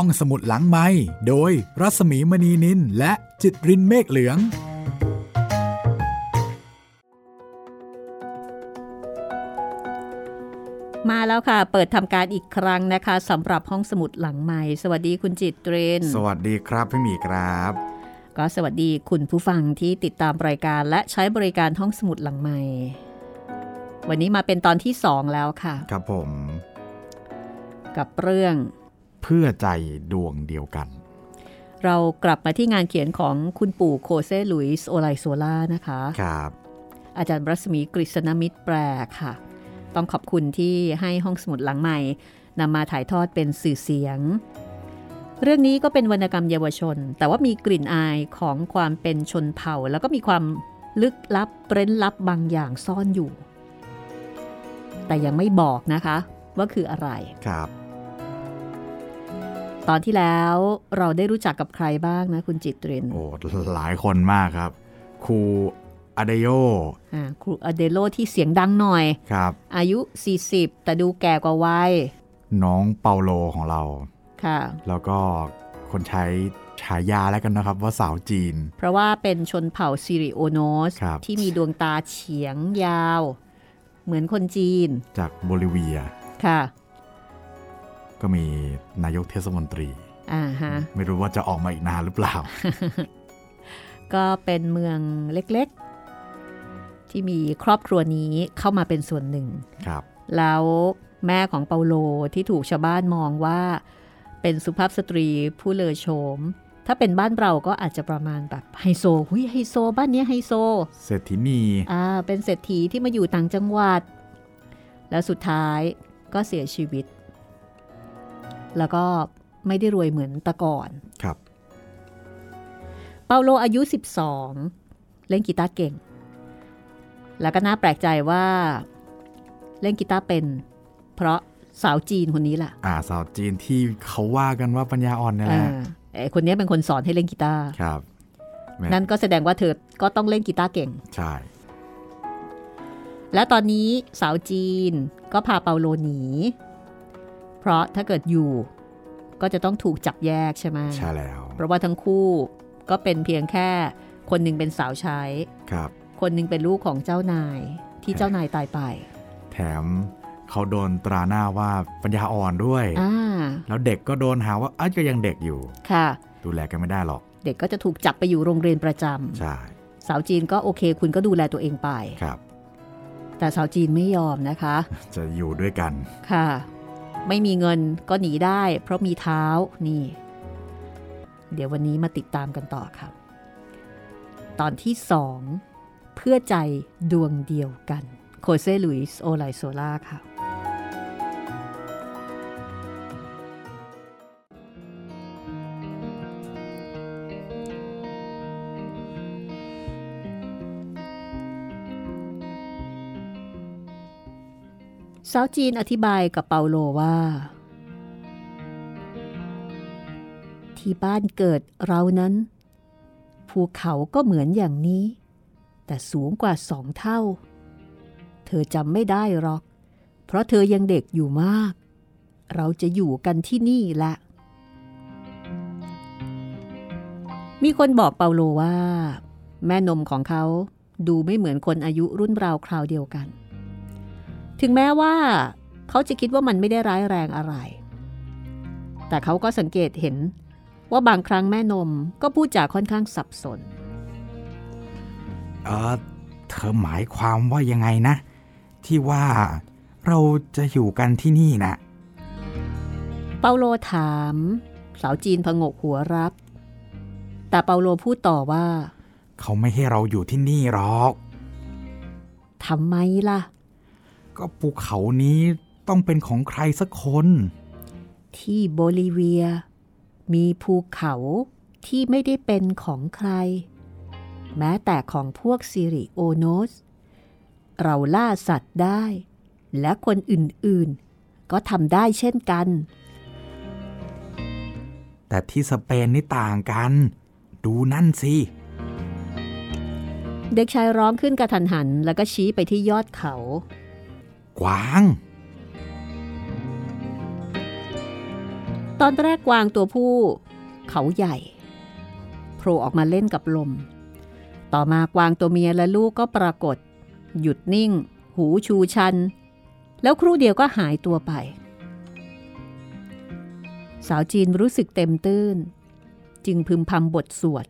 ห้องสมุดหลังไม้โดยรัสมีมณีนินและจิตรินเมฆเหลือง มาแล้วค่ะ เปิดทำการอีกครั้งนะคะสำหรับห้องสมุดหลังใหม่สวัสดีคุณจิตรินสวัสดีครับพี่หมีครับ ก็สวัสดีคุณผู้ฟังที่ติดตามรายการและใช้บริการห้องสมุดหลังใหม่วันนี้มาเป็นตอนที่สองแล้วค่ะ ครับผม กับเรื่อง เพื่อใจดวงเดียวกัน เรากลับมาที่งานเขียนของคุณปู่โฆเซลุยส์โอไลโซล่านะคะครับอาจารย์รัศมีกฤษณมิษแปลค่ะ ต้องขอบคุณที่ให้ห้องสมุดหลังใหม่นำมาถ่ายทอดเป็นสื่อเสียง เรื่องนี้ก็เป็นวรรณกรรมเยาวชน แต่ว่ามีกลิ่นอายของความเป็นชนเผ่า แล้วก็มีความลึกลับเร้นลับบางอย่างซ่อนอยู่ แต่ยังไม่บอกนะคะ ว่าคืออะไรครับ ตอนที่แล้วเราได้รู้จักกับใครบ้างนะ คุณจิตรินโอ้หลายคนมากครับ ครูอเดโยอ่าครูอเดโลที่เสียงดังหน่อยครับ อายุ 40 แต่ดูแก่กว่าวัย น้องเปาโลของเรา ค่ะ แล้วก็คนใช้ฉายาแล้วกันนะครับว่าสาวจีน เพราะว่าเป็นชนเผ่าซิริโอโนสครับที่มีดวงตาเฉียงยาว เหมือนคนจีน จากโบลิเวีย ค่ะ ก็มีนายกเทศมนตรีอ่าฮะไม่รู้ว่าจะออกมาอีกนานหรือเปล่า ก็เป็นเมืองเล็กๆ ที่มีครอบครัวนี้เข้ามาเป็นส่วนหนึ่งครับ แล้วแม่ของเปาโลที่ถูกชาวบ้านมองว่า เป็นสุภาพสตรีผู้เลอโฉมถ้าเป็นบ้านเราก็อาจจะประมาณแบบไฮโซหุยไฮโซ บ้านเนี้ยไฮโซ เศรษฐินีอ่าเป็นเศรษฐีที่มาอยู่ต่างจังหวัด แล้วสุดท้ายก็เสียชีวิต แล้วก็ไม่ได้รวยเหมือนแตะก่อนครับ เปาโลอายุ 12 เล่นกีตาร์เก่ง แล้วก็น่าแปลกใจว่าเล่นกีตาร์เป็น เพราะสาวจีนคนนี้แหละอ่า สาวจีนที่เขาว่ากันว่าปัญญาอ่อนนี่แหละอ่าไอ้คนนี้เป็นคนสอนให้เล่นกีตาร์ครับแม่นั่นก็แสดงว่าเธอก็ต้องเล่นกีตาร์เก่ง ใช่ และตอนนี้สาวจีนก็พาเปาโลหนี เพราะถ้าเกิดอยู่ ก็จะต้องถูกจับแยกใช่ไหมใช่แล้ว เพราะว่าทั้งคู่ก็เป็นเพียงแค่คนหนึ่งเป็นสาวใช้ครับ คนหนึ่งเป็นลูกของเจ้านายที่เจ้านายตายไป แถมเขาโดนตราหน้าว่าปัญญาอ่อนด้วยอ่าแล้วเด็กก็โดนหาว่าอ้าวก็ยังเด็กอยู่ ค่ะ ดูแลกันไม่ได้หรอก เด็กก็จะถูกจับไปอยู่โรงเรียนประจใช่ำสาวจีนก็โอเค คุณก็ดูแลตัวเองไป ครับ แต่สาวจีนไม่ยอมนะคะ จะอยู่ด้วยกัน ค่ะ ไม่มีเงินก็หนีได้ เพราะมีเท้านี่ เดี๋ยววันนี้มาติดตามกันต่อค่ะตอนที่สองเพื่อใจดวงเดียวกัน โคเซลุยส์โอไลโซล่าค่ะาวจีนอธิบายกับเปาโลว่า ที่บ้านเกิดเรานั้น ภูเขาก็เหมือนอย่างนี้ แต่สูงกว่าสองเท่า เธอจำไม่ได้หรอก เพราะเธอยังเด็กอยู่มาก เราจะอยู่กันที่นี่แหละมีคนบอกเปาโลว่า แม่นมของเขาดูไม่เหมือนคนอายุรุ่นราวคราวเดียวกัน ถึงแม้ว่าเขาจะคิดว่ามันไม่ได้ร้ายแรงอะไร แต่เขาก็สังเกตเห็นว่าบางครั้งแม่นมก็พูดจาค่อนข้างสับสน เออเธอหมายความว่ายังไงนะ ที่ว่าเราจะอยู่กันที่นี่นะ เปาโลถาม สาวจีนพงกหัวรับ แต่เปาโลพูดต่อว่า เขาไม่ให้เราอยู่ที่นี่หรอกทำไมล่ะ ก็ภูเขานี้ต้องเป็นของใครสักคน ที่โบลิเวีย มีภูเขาที่ไม่ได้เป็นของใคร แม้แต่ของพวกซิริโอโนส เราล่าสัตว์ได้ และคนอื่นๆ ก็ทำได้เช่นกัน แต่ที่สเปนนี่ต่างกัน ดูนั่นสิเด็กชายร้องขึ้นกระทันหัน แล้วก็ชี้ไปที่ยอดเขา กวาง ตอนแรกกวางตัวผู้ เขาใหญ่โผล่ออกมาเล่นกับลม ต่อมากวางตัวเมียและลูกก็ปรากฏ หยุดนิ่ง หูชูชัน แล้วครู่เดียวก็หายตัวไป สาวจีนรู้สึกเต็มตื้น จึงพึมพำบทสวด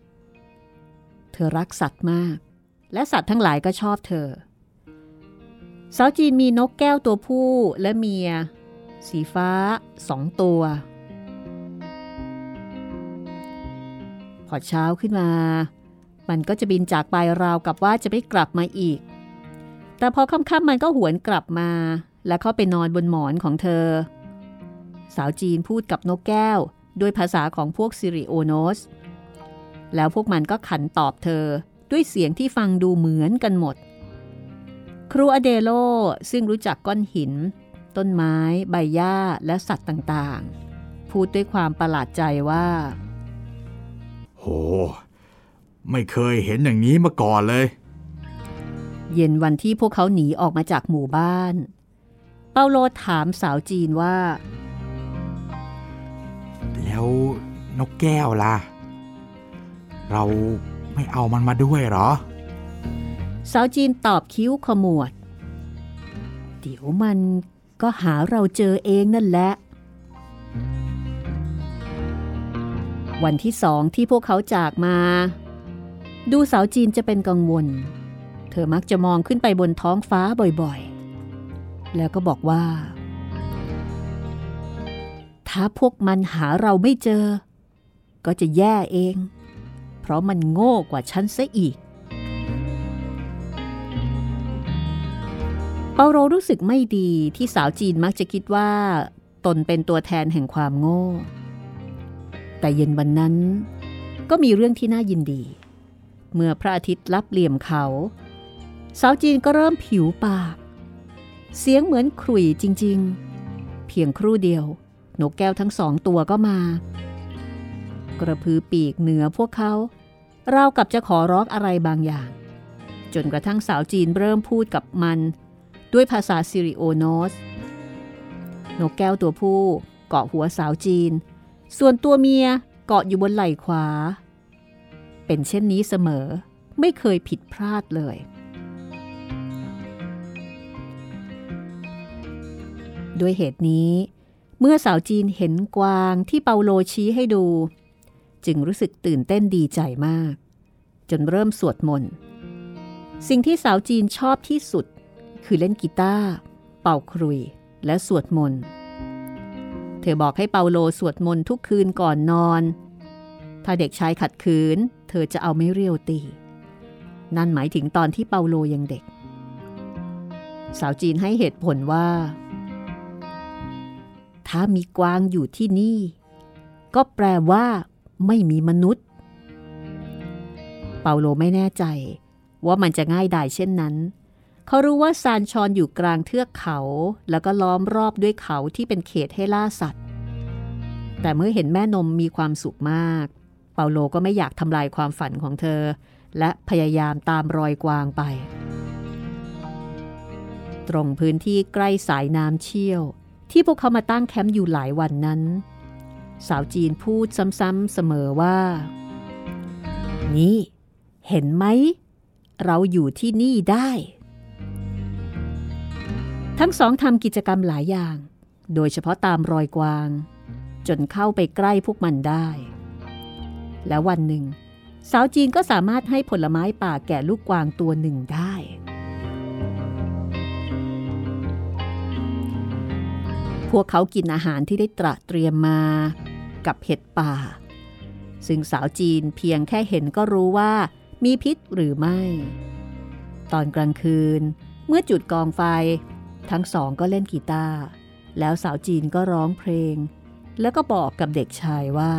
เธอรักสัตว์มาก และสัตว์ทั้งหลายก็ชอบเธอ สาวจีนมีนกแก้วตัวผู้และเมีย สีฟ้าสองตัว พอเช้าขึ้นมา มันก็จะบินจากไปราวกับว่าจะไม่กลับมาอีก แต่พอค่ำๆมันก็หวนกลับมา และเข้าไปนอนบนหมอนของเธอ สาวจีนพูดกับนกแก้วด้วยภาษาของพวกซิริโอโนส แล้วพวกมันก็ขันตอบเธอด้วยเสียงที่ฟังดูเหมือนกันหมด ครูอเดโลซึ่งรู้จักก้อนหิน ต้นไม้ ใบหญ้าและสัตว์ต่างๆ พูดด้วยความประหลาดใจว่า โห ไม่เคยเห็นอย่างนี้มาก่อนเลย เย็นวันที่พวกเขาหนีออกมาจากหมู่บ้าน เปาโลถามสาวจีนว่า แล้วนกแก้วล่ะ เราไม่เอามันมาด้วยเหรอ สาวจีนตอบคิ้วขมวด เดี๋ยวมันก็หาเราเจอเองนั่นแหละ วันที่สองที่พวกเขาจากมา ดูสาวจีนจะเป็นกังวล เธอมักจะมองขึ้นไปบนท้องฟ้าบ่อยๆ แล้วก็บอกว่า ถ้าพวกมันหาเราไม่เจอ ก็จะแย่เอง เพราะมันโง่กว่าฉันซะอีก เปาโรรู้สึกไม่ดีที่สาวจีนมักจะคิดว่า ตนเป็นตัวแทนแห่งความโง่ แต่เย็นวันนั้น ก็มีเรื่องที่น่ายินดี เมื่อพระอาทิตย์ลับเหลี่ยมเขา สาวจีนก็เริ่มผิวปาก เสียงเหมือนขลุ่ยจริง ๆ เพียงครู่เดียว นกแก้วทั้งสองตัวก็มา กระพือปีกเหนือพวกเขาเรากับจะขอร้องอะไรบางอย่าง จนกระทั่งสาวจีนเริ่มพูดกับมัน ด้วยภาษาซิริโอโนสนกแก้วตัวผู้เกาะหัวสาวจีน ส่วนตัวเมียเกาะอยู่บนไหล่ขวา เป็นเช่นนี้เสมอไม่เคยผิดพลาดเลย ด้วยเหตุนี้ เมื่อสาวจีนเห็นกวางที่เปาโลชี้ให้ดู จึงรู้สึกตื่นเต้นดีใจมาก จนเริ่มสวดมนต์ สิ่งที่สาวจีนชอบที่สุด คือเล่นกีตาร์เป่าครุย และสวดมนต์ เธอบอกให้เปาโลสวดมนต์ทุกคืนก่อนนอน ถ้าเด็กชายขัดขืน เธอจะเอาไม่เรียวตี นั่นหมายถึงตอนที่เปาโลยังเด็ก สาวจีนให้เหตุผลว่า ถ้ามีกวางอยู่ที่นี่ ก็แปลว่าไม่มีมนุษย์ เปาโลไม่แน่ใจว่ามันจะง่ายดายเช่นนั้น เขารู้ว่าซานชอนอยู่กลางเทือกเขา แล้วก็ล้อมรอบด้วยเขาที่เป็นเขตให้ล่าสัตว์ แต่เมื่อเห็นแม่นมมีความสุขมาก เปาโลก็ไม่อยากทำลายความฝันของเธอ และพยายามตามรอยกวางไป ตรงพื้นที่ใกล้สายน้ำเชี่ยว ที่พวกเขามาตั้งแคมป์อยู่หลายวันนั้น สาวจีนพูดซ้ำๆเสมอว่า นี่ เห็นไหม เราอยู่ที่นี่ได้ ทั้งสองทำกิจกรรมหลายอย่าง โดยเฉพาะตามรอยกวาง จนเข้าไปใกล้พวกมันได้ แล้ววันหนึ่ง สาวจีนก็สามารถให้ผลไม้ป่าแก่ลูกกวางตัวหนึ่งได้ พวกเขากินอาหารที่ได้ตระเตรียมมากับเห็ดป่า ซึ่งสาวจีนเพียงแค่เห็นก็รู้ว่ามีพิษหรือไม่ ตอนกลางคืนเมื่อจุดกองไฟ ทั้งสองก็เล่นกีตาร์แล้วสาวจีนก็ร้องเพลง แล้วก็บอกกับเด็กชายว่า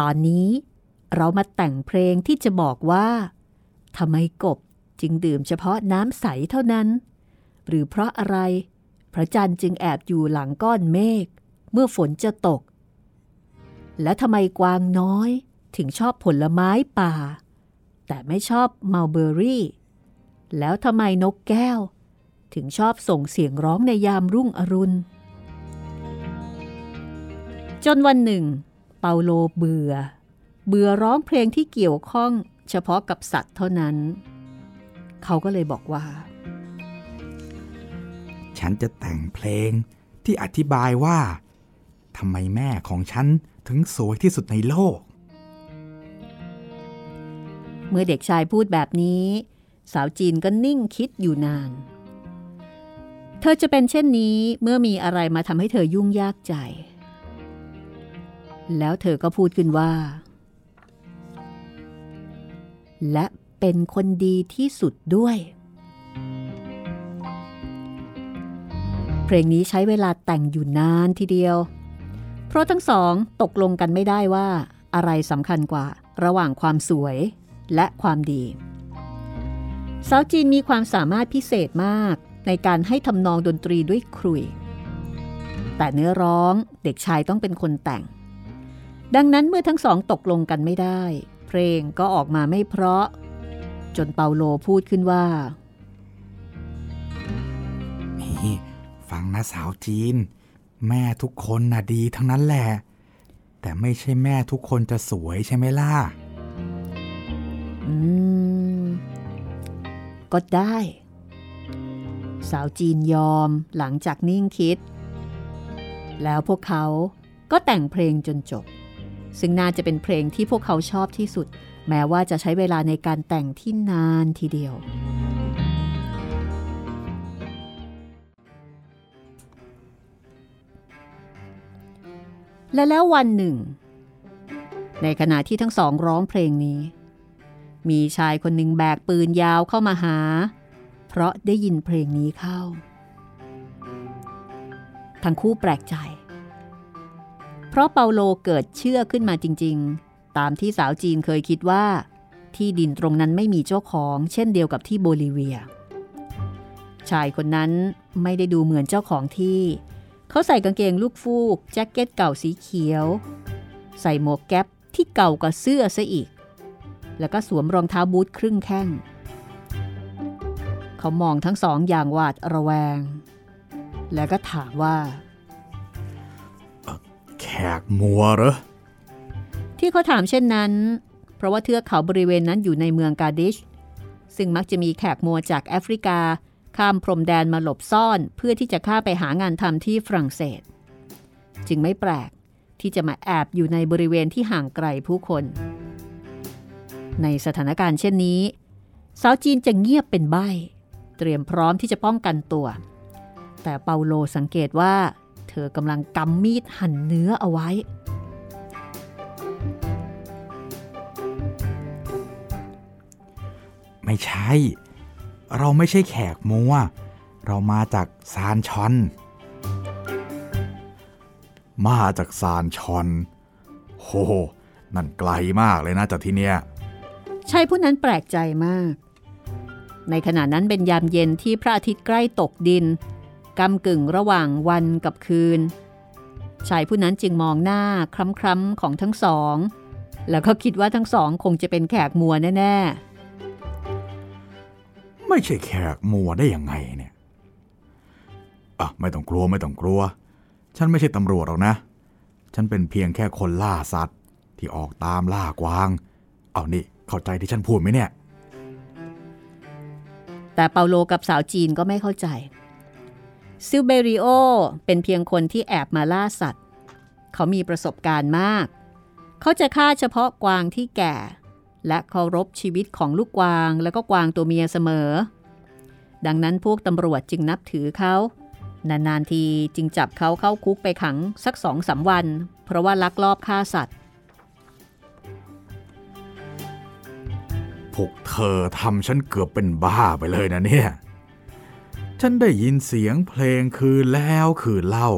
ตอนนี้เรามาแต่งเพลงที่จะบอกว่าทำไมกบจึงดื่มเฉพาะน้ำใสเท่านั้น หรือเพราะอะไร พระจันทร์จึงแอบอยู่หลังก้อนเมฆเมื่อฝนจะตก และทำไมกวางน้อยถึงชอบผลไม้ป่า แต่ไม่ชอบมัลเบอรี่ แล้วทำไมนกแก้ว ถึงชอบส่งเสียงร้องในยามรุ่งอรุณ จนวันหนึ่ง เปาโลเบื่อ เบื่อร้องเพลงที่เกี่ยวข้องเฉพาะกับสัตว์เท่านั้น เขาก็เลยบอกว่า ฉันจะแต่งเพลงที่อธิบายว่าทำไมแม่ของฉันถึงสวยที่สุดในโลก เมื่อเด็กชายพูดแบบนี้ สาวจีนก็นิ่งคิดอยู่นาน เธอจะเป็นเช่นนี้เมื่อมีอะไรมาทำให้เธอยุ่งยากใจ แล้วเธอก็พูดขึ้นว่า และเป็นคนดีที่สุดด้วย เพลงนี้ใช้เวลาแต่งอยู่นานทีเดียว เพราะทั้งสองตกลงกันไม่ได้ว่าอะไรสำคัญกว่าระหว่างความสวยและความดี สาวจีนมีความสามารถพิเศษมากในการให้ทำนองดนตรีด้วยครุย แต่เนื้อร้องเด็กชายต้องเป็นคนแต่ง ดังนั้นเมื่อทั้งสองตกลงกันไม่ได้ เพลงก็ออกมาไม่เพราะ จนเปาโลพูดขึ้นว่า นี่ฟังนะสาวจีน แม่ทุกคนน่ะดีทั้งนั้นแหละ แต่ไม่ใช่แม่ทุกคนจะสวยใช่ไหมล่ะ อืม ก็ได้ สาวจีนยอมหลังจากนิ่งคิด แล้วพวกเขาก็แต่งเพลงจนจบ ซึ่งน่าจะเป็นเพลงที่พวกเขาชอบที่สุด แม้ว่าจะใช้เวลาในการแต่งที่นานทีเดียว และแล้ววันหนึ่ง ในขณะที่ทั้งสองร้องเพลงนี้ มีชายคนหนึ่งแบกปืนยาวเข้ามาหา เพราะได้ยินเพลงนี้เข้า ทั้งคู่แปลกใจ เพราะเปาโลเกิดเชื่อขึ้นมาจริง ๆ ตามที่สาวจีนเคยคิดว่า ที่ดินตรงนั้นไม่มีเจ้าของ เช่นเดียวกับที่โบลิเวีย ชายคนนั้นไม่ได้ดูเหมือนเจ้าของที่ เขาใส่กางเกงลูกฟูก แจ็คเก็ตเก่าสีเขียว ใส่หมวกแก๊ปที่เก่ากว่าเสื้อซะอีก แล้วก็สวมรองเท้าบูทครึ่งแข้ง เขามองทั้งสองอย่างหวาดระแวง แล้วก็ถามว่า แขกมัวเหรอ ที่เขาถามเช่นนั้น เพราะว่าเทือกเขาบริเวณนั้นอยู่ในเมืองกาดิช ซึ่งมักจะมีแขกมัวจากแอฟริกาข้ามพรมแดนมาหลบซ่อนเพื่อที่จะข้าไปหางานทำที่ฝรั่งเศส จึงไม่แปลกที่จะมาแอบอยู่ในบริเวณที่ห่างไกลผู้คน ในสถานการณ์เช่นนี้ สาวจีนจะเงียบเป็นใบเตรียมพร้อมที่จะป้องกันตัว แต่เปาโลสังเกตว่า เธอกำลังกำมีดหั่นเนื้อเอาไว้ ไม่ใช่ เราไม่ใช่แขกมัว เรามาจากซานชอน มาจากซานชอนโหนั่นไกลมากเลยนะจากที่เนี้ย ชายผู้นั้นแปลกใจมาก ในขณะนั้นเป็นยามเย็นที่พระอาทิตย์ใกล้ตกดินกำกึ่งระหว่างวันกับคืน ชายผู้นั้นจึงมองหน้าคล้ำๆของทั้งสอง แล้วก็คิดว่าทั้งสองคงจะเป็นแขกมัวแน่ไม่ใช่แขกมัวได้ยังไงเนี่ยอะไม่ต้องกลัวไม่ต้องกลัว ฉันไม่ใช่ตำรวจหรอกนะ ฉันเป็นเพียงแค่คนล่าสัตว์ที่ออกตามล่ากวาง เอานี่ เข้าใจที่ฉันพูดไหมเนี่ย แต่เปาโลกับสาวจีนก็ไม่เข้าใจ ซิลเบริโอเป็นเพียงคนที่แอบมาล่าสัตว์ เขามีประสบการณ์มาก เขาจะฆ่าเฉพาะกวางที่แก่ และเคารพชีวิตของลูกกวางแล้วก็กวางตัวเมียเสมอ ดังนั้นพวกตำรวจจึงนับถือเขานานๆทีจึงจับเขาเข้าคุกไปขังสักสองสาวัน เพราะว่าลักลอบฆ่าสัตว์ พวกเธอทำฉันเกือบเป็นบ้าไปเลยนะเนี่ย ฉันได้ยินเสียงเพลงคืนแล้วคืนเล่า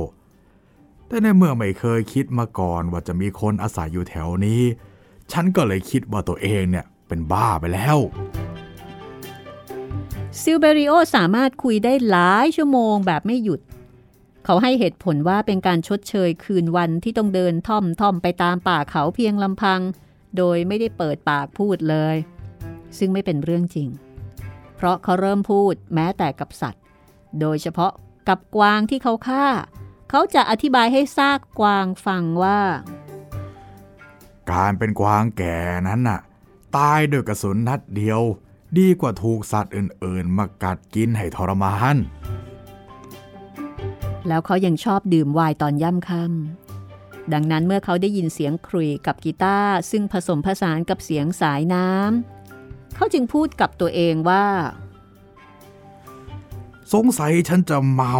แต่ในเมื่อไม่เคยคิดมาก่อนว่าจะมีคนอาศัยอยู่แถวนี้ ฉันก็เลยคิดว่าตัวเองเนี่ยเป็นบ้าไปแล้วซิลเบริโอสามารถคุยได้หลายชั่วโมงแบบไม่หยุด เขาให้เหตุผลว่าเป็นการชดเชยคืนวันที่ต้องเดินท่อมท่อมไปตามป่าเขาเพียงลำพัง โดยไม่ได้เปิดปากพูดเลย ซึ่งไม่เป็นเรื่องจริง เพราะเขาเริ่มพูดแม้แต่กับสัตว์ โดยเฉพาะกับกวางที่เขาฆ่า เขาจะอธิบายให้ซากกวางฟังว่า การเป็นกวางแก่นั้นน่ะ ตายด้วยกระสุนนัดเดียว ดีกว่าถูกสัตว์อื่นๆ มากัดกินให้ทรมานแล้วเขายังชอบดื่มไวน์ตอนย่ำค่ำดังนั้นเมื่อเขาได้ยินเสียงครุยกับกีตาร์ซึ่งผสมผสานกับเสียงสายน้ำ เขาจึงพูดกับตัวเองว่า สงสัยฉันจะเมา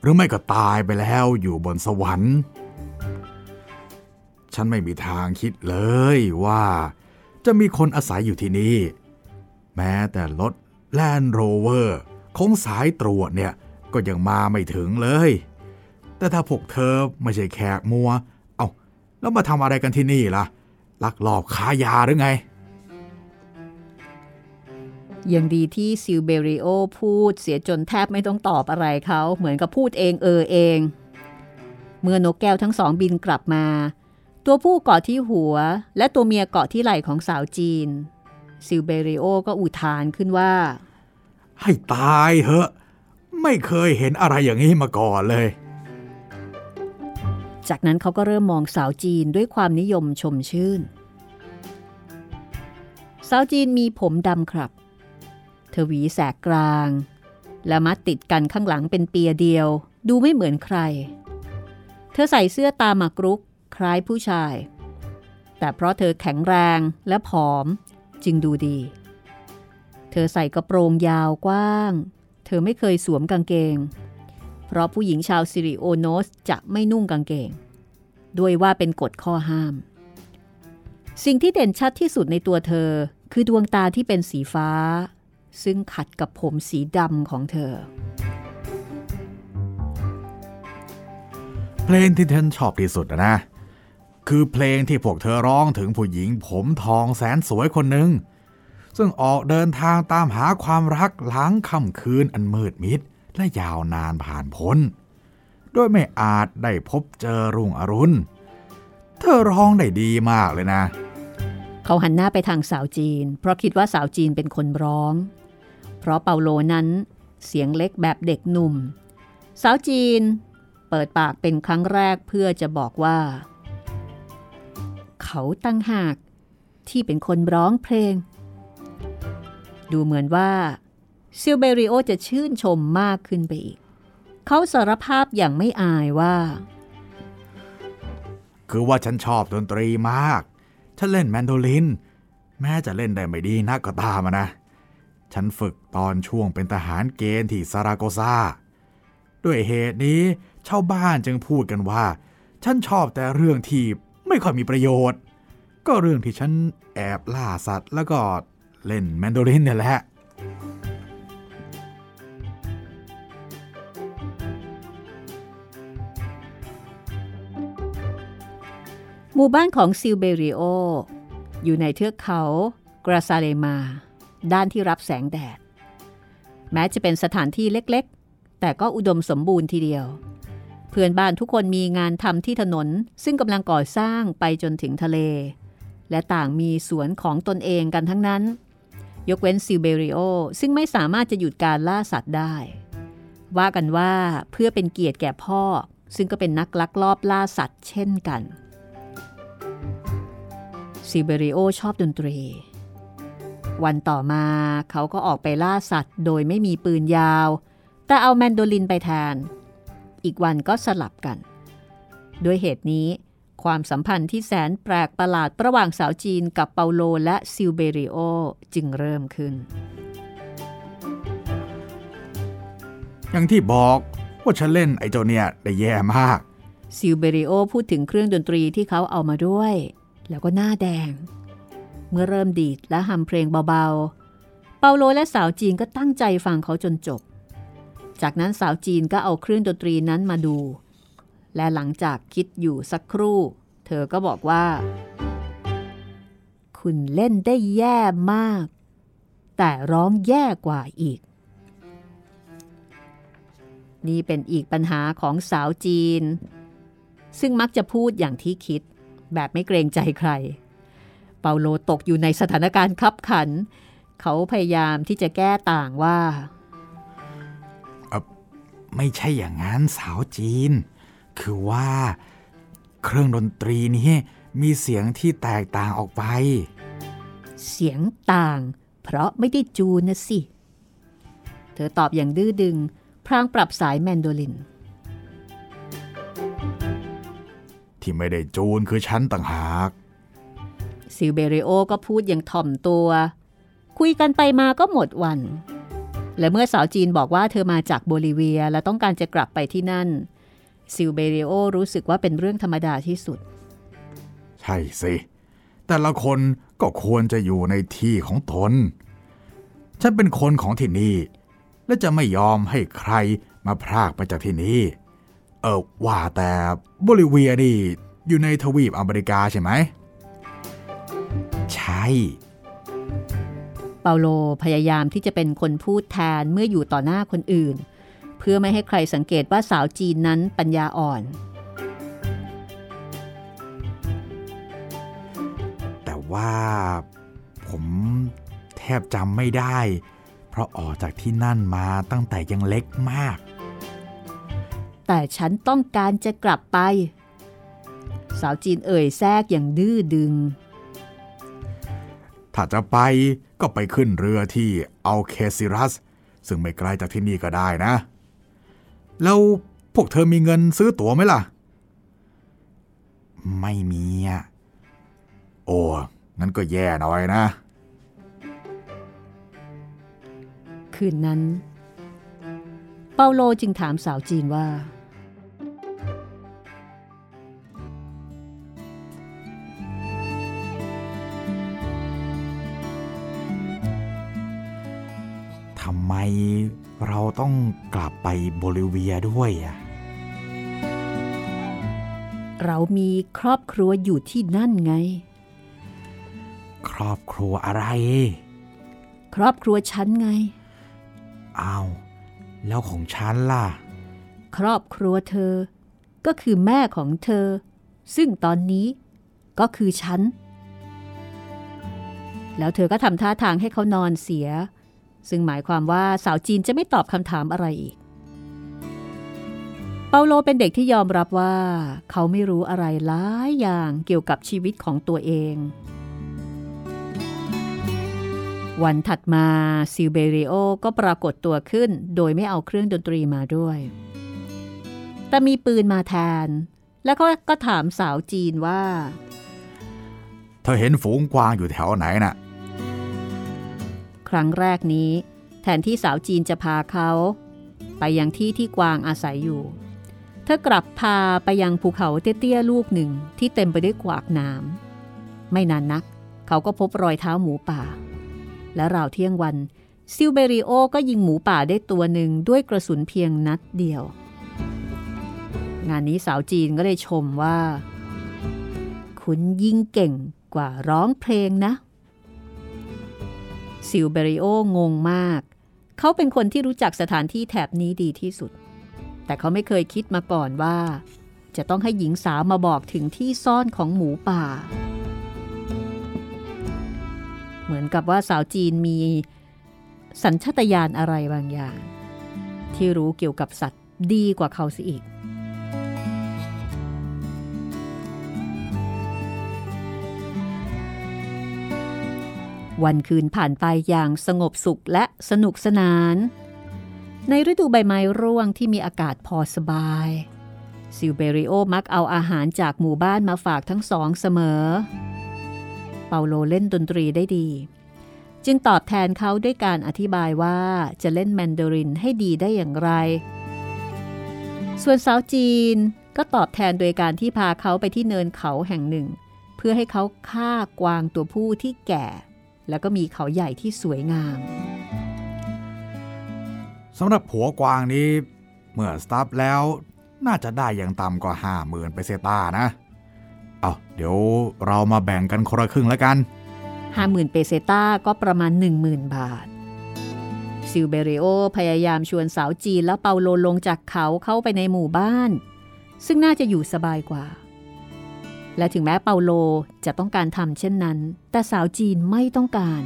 หรือไม่ก็ตายไปแล้วอยู่บนสวรรค์ ฉันไม่มีทางคิดเลยว่า จะมีคนอาศัยอยู่ที่นี่ แม้แต่รถแลนด์โรเวอร์ของสายตรวจเนี่ยก็ยังมาไม่ถึงเลย แต่ถ้าพวกเธอไม่ใช่แขกมัว เอา้า แล้วมาทำอะไรกันที่นี่ล่ะ ลักลอบค้ายาหรือไง ยังดีที่ซิลเบริโอพูดเสียจนแทบไม่ต้องตอบอะไรเขาเหมือนกับพูดเองเออเอง เมื่อนกแก้วทั้งสองบินกลับมา ตัวผู้เกาะที่หัว และตัวเมียเกาะที่ไหล่ของสาวจีน ซิลเบริโอก็อุทานขึ้นว่า ให้ตายเหอะ ไม่เคยเห็นอะไรอย่างนี้มาก่อนเลย จากนั้นเขาก็เริ่มมองสาวจีนด้วยความนิยมชมชื่น สาวจีนมีผมดำครับเธอหวีแสกกลาง และมัดติดกันข้างหลังเป็นเปียเดียว ดูไม่เหมือนใคร เธอใส่เสื้อตาหมากรุก คล้ายผู้ชาย แต่เพราะเธอแข็งแรงและผอมจึงดูดี เธอใส่กระโปรงยาวกว้าง เธอไม่เคยสวมกางเกง เพราะผู้หญิงชาวซิริโอโนสจะไม่นุ่งกางเกง ด้วยว่าเป็นกฎข้อห้าม สิ่งที่เด่นชัดที่สุดในตัวเธอคือดวงตาที่เป็นสีฟ้า ซึ่งขัดกับผมสีดำของเธอ เพลงที่ฉันชอบที่สุดนะ คือเพลงที่พวกเธอร้องถึงผู้หญิงผมทองแสนสวยคนหนึ่ง ซึ่งออกเดินทางตามหาความรักหลังค่ำคืนอันมืดมิด และยาวนานผ่านพ้นโดยไม่อาจได้พบเจอรุ่งอรุณ เธอร้องได้ดีมากเลยนะ เขาหันหน้าไปทางสาวจีน เพราะคิดว่าสาวจีนเป็นคนร้อง เพราะเปาโลนั้นเสียงเล็กแบบเด็กหนุ่ม สาวจีนเปิดปากเป็นครั้งแรกเพื่อจะบอกว่า เขาตั้งหากที่เป็นคนร้องเพลง ดูเหมือนว่าซิลเบริโอจะชื่นชมมากขึ้นไปอีก เขาสารภาพอย่างไม่อายว่า คือว่าฉันชอบดนตรีมาก ฉันเล่นแมนโดลิน แม้จะเล่นได้ไม่ดีนักก็ตามนะ ฉันฝึกตอนช่วงเป็นทหารเกณฑ์ที่ซาราโกซาด้วยเหตุนี้ชาวบ้านจึงพูดกันว่า ฉันชอบแต่เรื่องที่ไม่ค่อยมีประโยชน์ ก็เรื่องที่ฉันแอบล่าสัตว์ แล้วก็เล่นแมนโดลินเนี่ยแหละหมู่บ้านของซิลเบริโอ อยู่ในเทือกเขากราซาเลมา ด้านที่รับแสงแดด แม้จะเป็นสถานที่เล็กๆ แต่ก็อุดมสมบูรณ์ทีเดียว เพื่อนบ้านทุกคนมีงานทำที่ถนน ซึ่งกำลังก่อสร้างไปจนถึงทะเล และต่างมีสวนของตนเองกันทั้งนั้น ยกเว้นซิเบริโอ ซึ่งไม่สามารถจะหยุดการล่าสัตว์ได้ ว่ากันว่าเพื่อเป็นเกียรติแก่พ่อ ซึ่งก็เป็นนักลักลอบล่าสัตว์เช่นกันซิเบริโอชอบดนตรี วันต่อมาเขาก็ออกไปล่าสัตว์ โดยไม่มีปืนยาว แต่เอาแมนโดลินไปแทน อีกวันก็สลับกัน ด้วยเหตุนี้ความสัมพันธ์ที่แสนแปลกประหลาดระหว่างสาวจีนกับเปาโลและซิลเบริโอจึงเริ่มขึ้น อย่างที่บอกว่าฉันเล่นไอ้เจ้าเนี่ยได้แย่มาก ซิลเบริโอพูดถึงเครื่องดนตรีที่เขาเอามาด้วย แล้วก็หน้าแดง เมื่อเริ่มดีดและฮัมเพลงเบาๆ เปาโลและสาวจีนก็ตั้งใจฟังเขาจนจบ จากนั้นสาวจีนก็เอาเครื่องดนตรีนั้นมาดู และหลังจากคิดอยู่สักครู่ เธอก็บอกว่า คุณเล่นได้แย่มาก แต่ร้องแย่กว่าอีก นี่เป็นอีกปัญหาของสาวจีน ซึ่งมักจะพูดอย่างที่คิดแบบไม่เกรงใจใคร เปาโลตกอยู่ในสถานการณ์คับขัน เขาพยายามที่จะแก้ต่างว่า ไม่ใช่อย่างนั้นสาวจีน คือว่าเครื่องดนตรีนี้มีเสียงที่แตกต่างออกไป เสียงต่าง เพราะไม่ได้จูนนะสิ เธอตอบอย่างดื้อดึง พรางปรับสายแมนโดลิน ที่ไม่ได้จูนคือฉันต่างหาก ซิลเบเรโอก็พูดอย่างถ่อมตัว คุยกันไปมาก็หมดวัน และเมื่อสาวจีนบอกว่าเธอมาจากโบลิเวียและต้องการจะกลับไปที่นั่น ซิลเบเรโอรู้สึกว่าเป็นเรื่องธรรมดาที่สุด ใช่สิ แต่ละคนก็ควรจะอยู่ในที่ของตน ฉันเป็นคนของที่นี่ และจะไม่ยอมให้ใครมาพรากไปจากที่นี่ เออว่าแต่โบลิเวียนี่อยู่ในทวีปอเมริกาใช่ไหม เปาโลพยายามที่จะเป็นคนพูดแทนเมื่ออยู่ต่อหน้าคนอื่น เพื่อไม่ให้ใครสังเกตว่าสาวจีนนั้นปัญญาอ่อน แต่ว่าผมแทบจำไม่ได้ เพราะออกจากที่นั่นมาตั้งแต่ยังเล็กมาก แต่ฉันต้องการจะกลับไป สาวจีนเอ่ยแทรกอย่างดื้อดึง ถ้าจะไปก็ไปขึ้นเรือที่อัลเคซิรัส ซึ่งไม่ไกลจากที่นี่ก็ได้นะ แล้วพวกเธอมีเงินซื้อตั๋วไหมล่ะ ไม่มีอะ โอ้งั้นก็แย่หน่อยนะ คืนนั้น เปาโลจึงถามสาวจีนว่า ไมเราต้องกลับไปโบลิเวียด้วยอะเรามีครอบครัวอยู่ที่นั่นไง ครอบครัวอะไร ครอบครัวฉันไง อ้าว แล้วของฉันล่ะ ครอบครัวเธอ ก็คือแม่ของเธอ ซึ่งตอนนี้ก็คือฉัน แล้วเธอก็ทำท่าทางให้เขานอนเสีย ซึ่งหมายความว่าสาวจีนจะไม่ตอบคำถามอะไรอีก เปาโลเป็นเด็กที่ยอมรับว่า เขาไม่รู้อะไรหลายอย่างเกี่ยวกับชีวิตของตัวเอง วันถัดมาซิลเบริโอก็ปรากฏตัวขึ้น โดยไม่เอาเครื่องดนตรีมาด้วย แต่มีปืนมาแทน แล้วก็ก็ถามสาวจีนว่า เธอเห็นฝูงกวางอยู่แถวไหนน่ะ รั้งแรกนี้ แทนที่สาวจีนจะพาเขา ไปยังที่ที่กวางอาศัยอยู่ เธอกลับพาไปยังภูเขาเตี้ยๆลูกหนึ่งที่เต็มไปด้วยกวากน้ำไม่นานนัก เขาก็พบรอยเท้าหมูป่า และราวเที่ยงวันซิลเบริโอก็ยิงหมูป่าได้ตัวหนึ่งด้วยกระสุนเพียงนัดเดียว งานนี้สาวจีนก็เลยชมว่า คุณยิงเก่งกว่าร้องเพลงนะ ซิลเบริโองงมาก เขาเป็นคนที่รู้จักสถานที่แถบนี้ดีที่สุด แต่เขาไม่เคยคิดมาก่อนว่า จะต้องให้หญิงสาวมาบอกถึงที่ซ่อนของหมูป่า เหมือนกับว่าสาวจีนมีสัญชาตญาณอะไรบางอย่าง ที่รู้เกี่ยวกับสัตว์ดีกว่าเขาสิอีก วันคืนผ่านไปอย่างสงบสุขและสนุกสนาน ในฤดูใบไม้ร่วงที่มีอากาศพอสบาย ซิลเบริโอมักเอาอาหารจากหมู่บ้านมาฝากทั้งสองเสมอ เปาโลเล่นดนตรีได้ดี จึงตอบแทนเขาด้วยการอธิบายว่าจะเล่นแมนโดลินให้ดีได้อย่างไร ส่วนสาวจีนก็ตอบแทนโดยการที่พาเขาไปที่เนินเขาแห่งหนึ่ง เพื่อให้เขาฆ่ากวางตัวผู้ที่แก่ แล้วก็มีเขาใหญ่ที่สวยงามสำหรับผัวกวางนี้เมื่อสตาร์ฟแล้วน่าจะได้อย่างต่ำกว่าห้าหมื่นเปเซต้านะ เอาเดี๋ยวเรามาแบ่งกันคนละครึ่งแล้วกัน50,000เปเซต้าก็ประมาณ 10,000 บาท ซิลเบริโอพยายามชวนสาวจีนและเปาโลลงจากเขาเข้าไปในหมู่บ้าน ซึ่งน่าจะอยู่สบายกว่า และถึงแม้เปาโลจะต้องการทำเช่นนั้น แต่สาวจีนไม่ต้องการ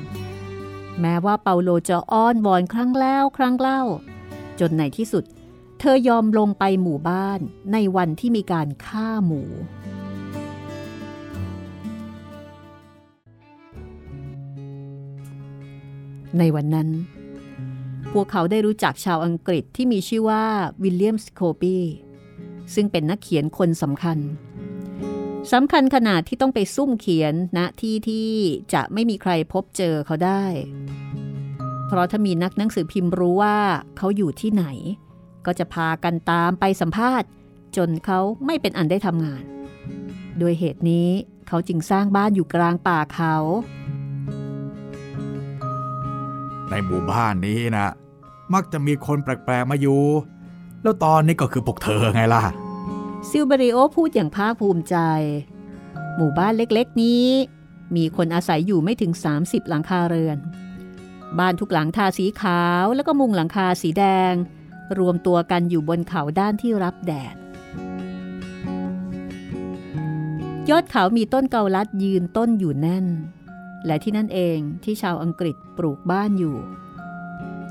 แม้ว่าเปาโลจะอ้อนวอนครั้งแล้วครั้งเล่า จนในที่สุด เธอยอมลงไปหมู่บ้านในวันที่มีการฆ่าหมู ในวันนั้น พวกเขาได้รู้จักชาวอังกฤษที่มีชื่อว่าวิลเลียมสโคปีซึ่งเป็นนักเขียนคนสำคัญ สำคัญขนาดที่ต้องไปซุ่มเขียนณที่ที่จะไม่มีใครพบเจอเขาได้ เพราะถ้ามีนักหนังสือพิมพ์รู้ว่าเขาอยู่ที่ไหน ก็จะพากันตามไปสัมภาษณ์ จนเขาไม่เป็นอันได้ทำงาน โดยเหตุนี้เขาจึงสร้างบ้านอยู่กลางป่าเขา ในหมู่บ้านนี้นะ มักจะมีคนแปลกๆมาอยู่ แล้วตอนนี้ก็คือพวกเธอไงล่ะ ซิลเบริโอพูดอย่างภาคภูมิใจ หมู่บ้านเล็กๆนี้ มีคนอาศัยอยู่ไม่ถึง 30 หลังคาเรือน บ้านทุกหลังทาสีขาวแล้วก็มุงหลังคาสีแดง รวมตัวกันอยู่บนเขาด้านที่รับแดด ยอดเขามีต้นเกาลัดยืนต้นอยู่แน่น และที่นั่นเองที่ชาวอังกฤษปลูกบ้านอยู่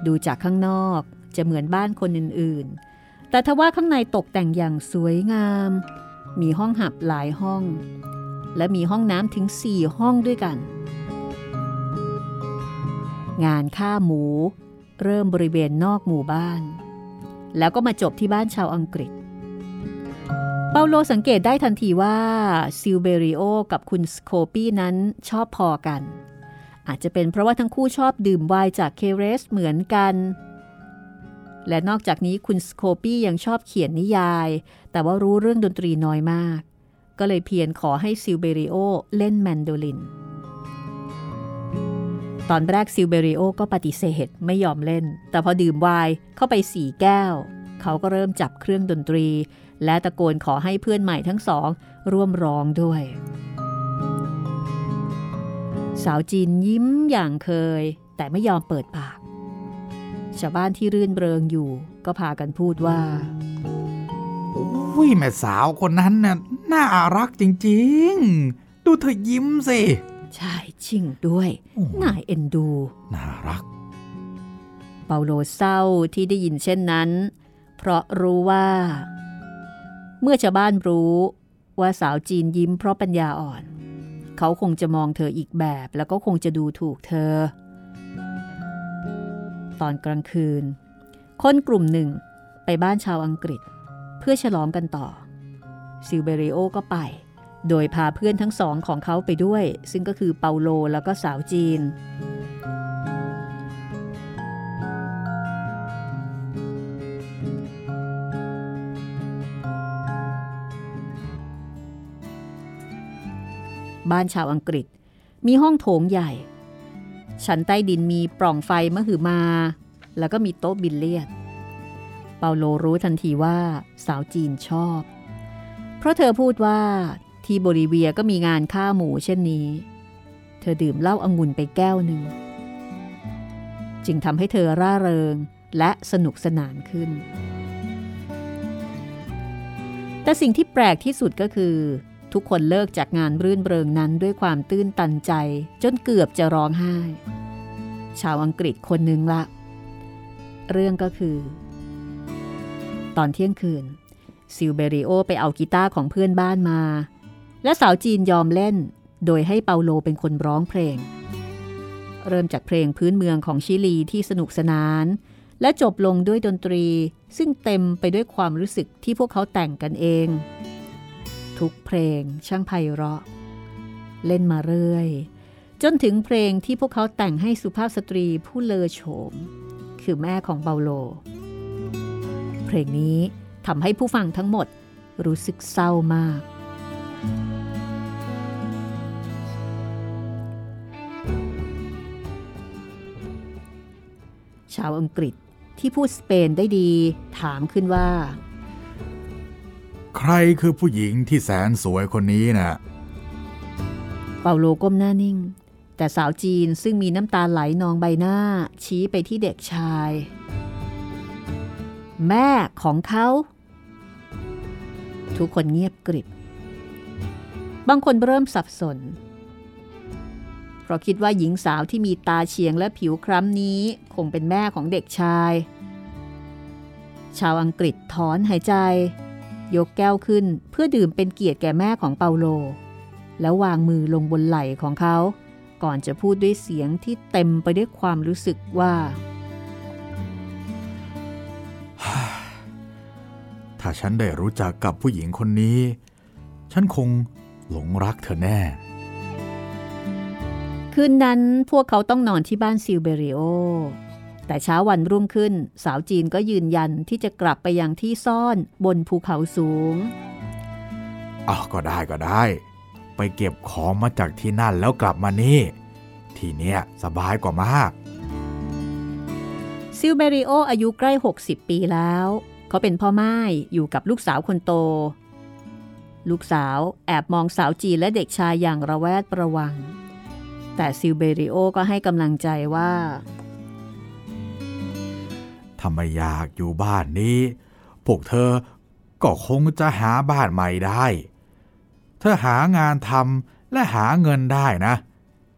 ดูจากข้างนอกจะเหมือนบ้านคนอื่นๆ แต่ทว่าข้างในตกแต่งอย่างสวยงาม มีห้องหับหลายห้อง และมีห้องน้ำถึงสี่ห้องด้วยกัน งานฆ่าหมู เริ่มบริเวณนอกหมู่บ้าน แล้วก็มาจบที่บ้านชาวอังกฤษ เปาโลสังเกตได้ทันทีว่าซิลเบริโอกับคุณสโคปี้นั้นชอบพอกัน อาจจะเป็นเพราะว่าทั้งคู่ชอบดื่มไวน์จากเคเรสเหมือนกัน และนอกจากนี้คุณสโคปี้ยังชอบเขียนนิยาย แต่ว่ารู้เรื่องดนตรีน้อยมาก ก็เลยเพียรขอให้ซิลเบริโอเล่นแมนโดลิน ตอนแรกซิลเบริโอก็ปฏิเสธไม่ยอมเล่น แต่พอดื่มไวน์เข้าไปสี่แก้ว เขาก็เริ่มจับเครื่องดนตรี และตะโกนขอให้เพื่อนใหม่ทั้งสอง ร่วมร้องด้วย สาวจีนยิ้มอย่างเคย แต่ไม่ยอมเปิดปาก ชาวบ้านที่รื่นเริงอยู่ ก็พากันพูดว่าอุ้ยแม่สาวคนนั้นน่ะน่ารักจริงๆ ดูเธอยิ้มสิใช่จริงด้วยโอ้น่าเอ็นดู น่ารัก เปาโลเศร้าที่ได้ยินเช่นนั้น เพราะรู้ว่า เมื่อชาวบ้านรู้ว่าสาวจีนยิ้มเพราะปัญญาอ่อน เขาคงจะมองเธออีกแบบแล้วก็คงจะดูถูกเธอ ตอนกลางคืน คนกลุ่มหนึ่งไปบ้านชาวอังกฤษ เพื่อฉลองกันต่อ ซิลเบริโอก็ไป โดยพาเพื่อนทั้งสองของเขาไปด้วย ซึ่งก็คือเปาโลแล้วก็สาวจีน บ้านชาวอังกฤษมีห้องโถงใหญ่ ชั้นใต้ดินมีปล่องไฟมหึมา แล้วก็มีโต๊ะบิลเลียด เปาโลรู้ทันทีว่าสาวจีนชอบ เพราะเธอพูดว่าที่โบลิเวียก็มีงานฆ่าหมูเช่นนี้ เธอดื่มเหล้าองุ่นไปแก้วหนึ่ง จึงทำให้เธอร่าเริงและสนุกสนานขึ้น แต่สิ่งที่แปลกที่สุดก็คือ ทุกคนเลิกจากงานรื่นเริงนั้นด้วยความตื้นตันใจ จนเกือบจะร้องไห้ ชาวอังกฤษคนหนึ่งละ เรื่องก็คือ ตอนเที่ยงคืน ซิลเบริโอไปเอากีตาร์ของเพื่อนบ้านมา และสาวจีนยอมเล่น โดยให้เปาโลเป็นคนร้องเพลง เริ่มจากเพลงพื้นเมืองของชิลีที่สนุกสนาน และจบลงด้วยดนตรีซึ่งเต็มไปด้วยความรู้สึกที่พวกเขาแต่งกันเอง ทุกเพลงช่างไพเราะ เล่นมาเรื่อย จนถึงเพลงที่พวกเขาแต่งให้สุภาพสตรีผู้เลอโฉม คือแม่ของเปาโล เพลงนี้ทำให้ผู้ฟังทั้งหมดรู้สึกเศร้ามาก ชาวอังกฤษที่พูดสเปนได้ดี ถามขึ้นว่า ใครคือผู้หญิงที่แสนสวยคนนี้น่ะเปาโลก้มหน้านิ่ง แต่สาวจีนซึ่งมีน้ำตาไหลนองใบหน้า ชี้ไปที่เด็กชาย แม่ของเขา ทุกคนเงียบกริบ บางคนเริ่มสับสน เพราะคิดว่าหญิงสาวที่มีตาเฉียงและผิวคล้ำนี้คงเป็นแม่ของเด็กชาย ชาวอังกฤษถอนหายใจ ยกแก้วขึ้นเพื่อดื่มเป็นเกียรติแก่แม่ของเปาโล แล้ววางมือลงบนไหล่ของเขา ก่อนจะพูดด้วยเสียงที่เต็มไปด้วยความรู้สึกว่า ถ้าฉันได้รู้จักกับผู้หญิงคนนี้ ฉันคงหลงรักเธอแน่ คืนนั้นพวกเขาต้องนอนที่บ้านซิลเบริโอ แต่เช้าวันรุ่งขึ้น สาวจีนก็ยืนยันที่จะกลับไปยังที่ซ่อนบนภูเขาสูงอ๋อก็ได้ก็ได้ ไปเก็บของมาจากที่นั่นแล้วกลับมานี่ ทีเนี้ยสบายกว่ามากซิลเบริโออายุใกล้ 60 ปีแล้ว เขาเป็นพ่อไม้อยู่กับลูกสาวคนโต ลูกสาวแอบมองสาวจีนและเด็กชายอย่างระแวดระวัง แต่ซิลเบริโอก็ให้กำลังใจว่า ถ้าไม่อยากอยู่บ้านนี้ พวกเธอก็คงจะหาบ้านใหม่ได้ เธอหางานทำและหาเงินได้นะ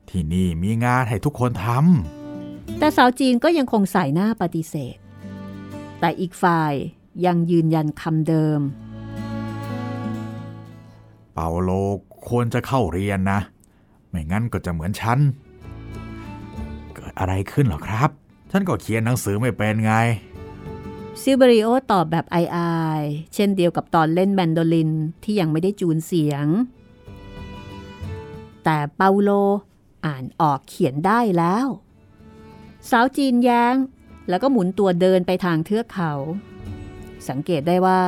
ที่นี่มีงานให้ทุกคนทแต่สาวจีนก็ยังคงใส่หน้าปฏิเสธ แต่อีกฝ่ายยังยืนยันคำเดิมำเปาโลควรจะเข้าเรียนนะ ไม่งั้นก็จะเหมือนฉัน เกิดอะไรขึ้นเหรอครับ ฉันก็เขียนหนังสือไม่เป็นไง ซิลเบริโอตอบแบบอายๆ เช่นเดียวกับตอนเล่นแมนโดลินที่ยังไม่ได้จูนเสียง แต่เปาโลอ่านออกเขียนได้แล้ว สาวจีนแย้ง แล้วก็หมุนตัวเดินไปทางเทือกเขา สังเกตได้ว่า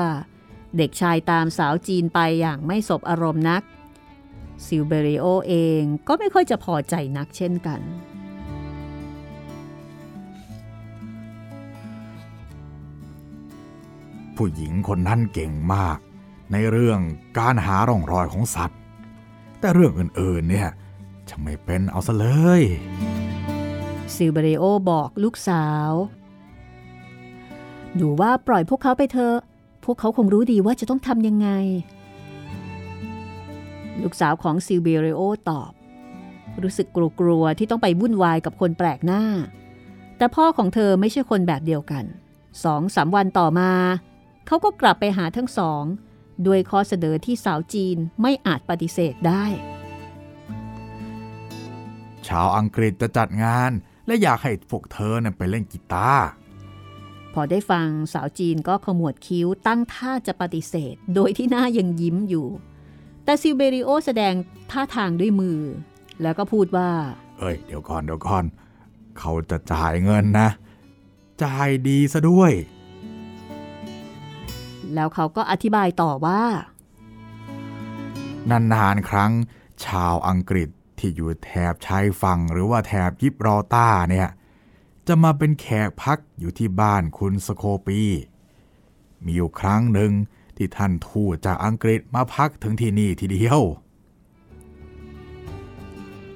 เด็กชายตามสาวจีนไปอย่างไม่สบอารมณ์นัก ซิลเบริโอเองก็ไม่ค่อยจะพอใจนักเช่นกัน ผู้หญิงคนนั้นเก่งมาก ในเรื่องการหาร่องรอยของสัตว์ แต่เรื่องอื่นๆเนี่ยจะไม่เป็นเอาซะเลยซิลเบเรโอบอกลูกสาวหนูว่าปล่อยพวกเขาไปเถอะ พวกเขาคงรู้ดีว่าจะต้องทำยังไง ลูกสาวของซิลเบเรโอตอบ รู้สึกกลัวๆที่ต้องไปวุ่นวายกับคนแปลกหน้า แต่พ่อของเธอไม่ใช่คนแบบเดียวกัน สองสามวันต่อมา เขาก็กลับไปหาทั้งสองด้วยข้อเสนอที่สาวจีนไม่อาจปฏิเสธได้ ชาวอังกฤษจะจัดงานและอยากให้พวกเธอเนี่ยไปเล่นกีตาร์พอได้ฟังสาวจีนก็ขมวดคิ้วตั้งท่าจะปฏิเสธ โดยที่หน้ายังยิ้มอยู่ แต่ซิลเบริโอแสดงท่าทางด้วยมือ แล้วก็พูดว่า เอ้ยเดี๋ยวก่อนเดี๋ยวก่อน เขาจะจ่ายเงินนะ จ่ายดีซะด้วย แล้วเขาก็อธิบายต่อว่า นานๆครั้ง ชาวอังกฤษที่อยู่แถบชายฝั่งหรือว่าแถบยิบรอลตาร์เนี่ย จะมาเป็นแขกพักอยู่ที่บ้านคุณสโคปี มีอยู่ครั้งหนึ่งที่ท่านทูตจากอังกฤษมาพักถึงที่นี่ทีเดียว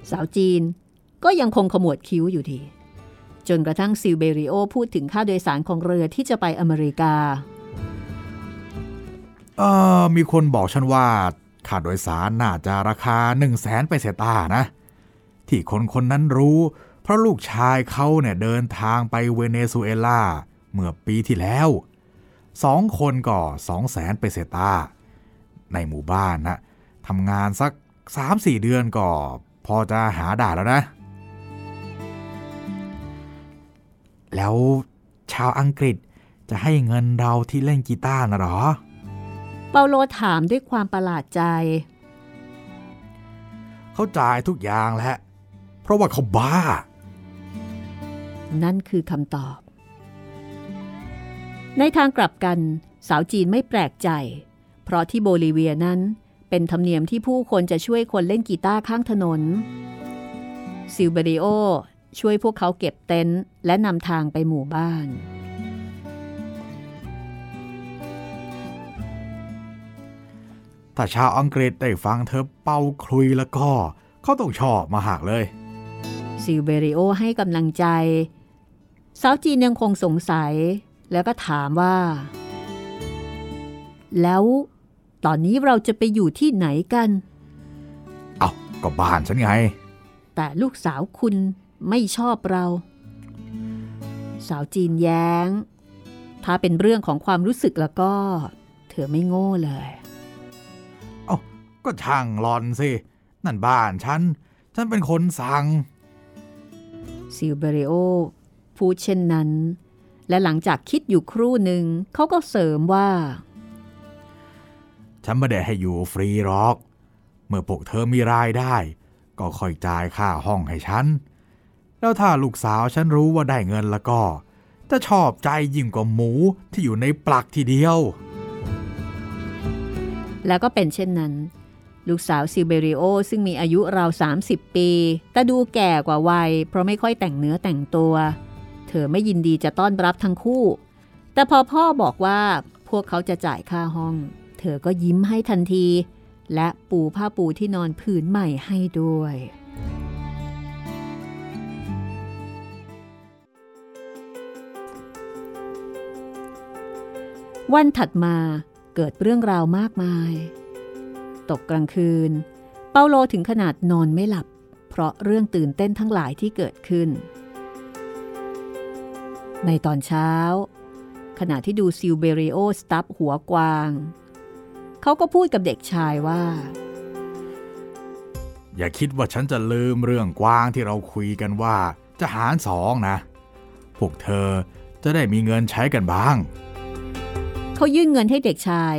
สาวจีนก็ยังคงขมวดคิ้วอยู่ดี จนกระทั่งซิลเบริโอพูดถึงค่าโดยสารของเรือที่จะไปอเมริกา เออมีคนบอกฉันว่าค่าโดยสารน่าจะราคา1นึ่งแสนไปเสตานะ ที่คนคนนั้นรู้ เพราะลูกชายเขาเนี่ยเดินทางไปเวเนซุเอลาเมื่อปีที่แล้วสองคนก็สองแสนไปเสตา ในหมู่บ้านนะทำงานสัก 3-4 เดือนก็พอจะหาได้แล้วนะ แล้วชาวอังกฤษจะให้เงินเราที่เล่นกีตาร์นะหรอ เปาโลถามด้วยความประหลาดใจ เขาจ่ายทุกอย่างแหละ เพราะว่าเขาบ้า นั่นคือคำตอบ ในทางกลับกันสาวจีนไม่แปลกใจ เพราะที่โบลิเวียนั้นเป็นธรรมเนียมที่ผู้คนจะช่วยคนเล่นกีตาร์ข้างถนน ซิลเบริโอช่วยพวกเขาเก็บเต็นท์และนำทางไปหมู่บ้าน ถ้าชาวอังกฤษได้ฟังเธอเป่าขลุ่ยแล้วก็ เขาต้องชอบมากๆเลยซิลเบริโอให้กำลังใจ สาวจีนยังคงสงสัย แล้วก็ถามว่า แล้วตอนนี้เราจะไปอยู่ที่ไหนกัน เอาก็บ้านฉันไง แต่ลูกสาวคุณไม่ชอบเรา สาวจีนแย้ง ถ้าเป็นเรื่องของความรู้สึกแล้วก็ เธอไม่โง่เลยเอ้า ก็ช่างหลอนสิ นั่นบ้านฉัน ฉันเป็นคนสั่ง ซิลเบริโอพูดเช่นนั้น และหลังจากคิดอยู่ครู่หนึ่ง เขาก็เสริมว่า ฉันไม่ได้ให้อยู่ฟรีหรอก เมื่อพวกเธอมีรายได้ ก็ค่อยจ่ายค่าห้องให้ฉัน แล้วถ้าลูกสาวฉันรู้ว่าได้เงินแล้วก็ จะชอบใจยิ่งกว่าหมูที่อยู่ในปลักทีเดียว แล้วก็เป็นเช่นนั้น ลูกสาวซิเบริโอซึ่งมีอายุราว 30 ปี แต่ดูแก่กว่าวัย เพราะไม่ค่อยแต่งเนื้อแต่งตัว เธอไม่ยินดีจะต้อนรับทั้งคู่ แต่พอพ่อบอกว่าพวกเขาจะจ่ายค่าห้อง เธอก็ยิ้มให้ทันที และปูผ้าปูที่นอนผืนใหม่ให้ด้วย วันถัดมาเกิดเรื่องราวมากมาย ตกกลางคืน เปาโลถึงขนาดนอนไม่หลับ เพราะเรื่องตื่นเต้นทั้งหลายที่เกิดขึ้น ในตอนเช้า ขณะที่ดูซิลเบริโอสตับหัวกวาง เขาก็พูดกับเด็กชายว่า อย่าคิดว่าฉันจะลืมเรื่องกวางที่เราคุยกันว่าจะหารสองนะ พวกเธอจะได้มีเงินใช้กันบ้าง เขายื่นเงินให้เด็กชาย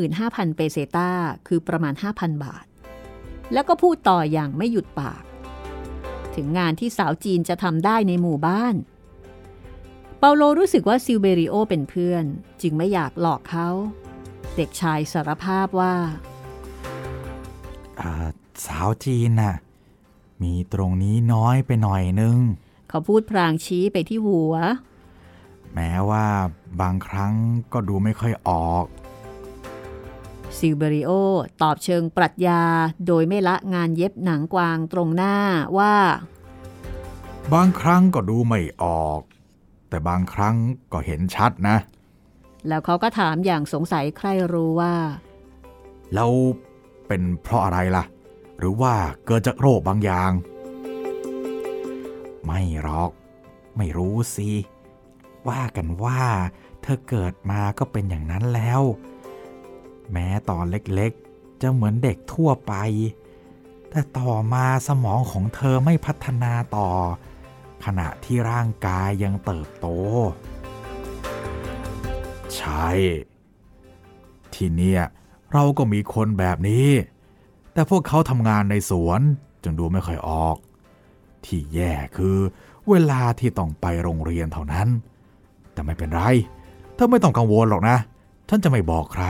25,000 เปเซตาคือประมาณ 5,000 บาท แล้วก็พูดต่ออย่างไม่หยุดปาก ถึงงานที่สาวจีนจะทำได้ในหมู่บ้าน เปาโลรู้สึกว่าซิลเบริโอเป็นเพื่อน จึงไม่อยากหลอกเขา เด็กชายสารภาพว่าอ่าสาวจีนน่ะ มีตรงนี้น้อยไปหน่อยนึง เขาพูดพรางชี้ไปที่หัว แม้ว่าบางครั้งก็ดูไม่ค่อยออก ซิลเบริโอตอบเชิงปรัชญาโดยไม่ละงานเย็บหนังกวางตรงหน้าว่า บางครั้งก็ดูไม่ออก แต่บางครั้งก็เห็นชัดนะ แล้วเขาก็ถามอย่างสงสัยใครรู้ว่าแล้วเป็นเพราะอะไรล่ะ หรือว่าเกิดจากโรคบางอย่าง ไม่หรอก ไม่รู้สิ ว่ากันว่า เธอเกิดมาก็เป็นอย่างนั้นแล้ว แม้ตอนเล็กๆ จะเหมือนเด็กทั่วไป แต่ต่อมาสมองของเธอไม่พัฒนาต่อ ขณะที่ร่างกายยังเติบโต ใช่ ที่เนี่ยเราก็มีคนแบบนี้ แต่พวกเขาทำงานในสวนจึงดูไม่ค่อยออก ที่แย่คือเวลาที่ต้องไปโรงเรียนเท่านั้น แต่ไม่เป็นไร เธอไม่ต้องกังวลหรอกนะ ฉันจะไม่บอกใคร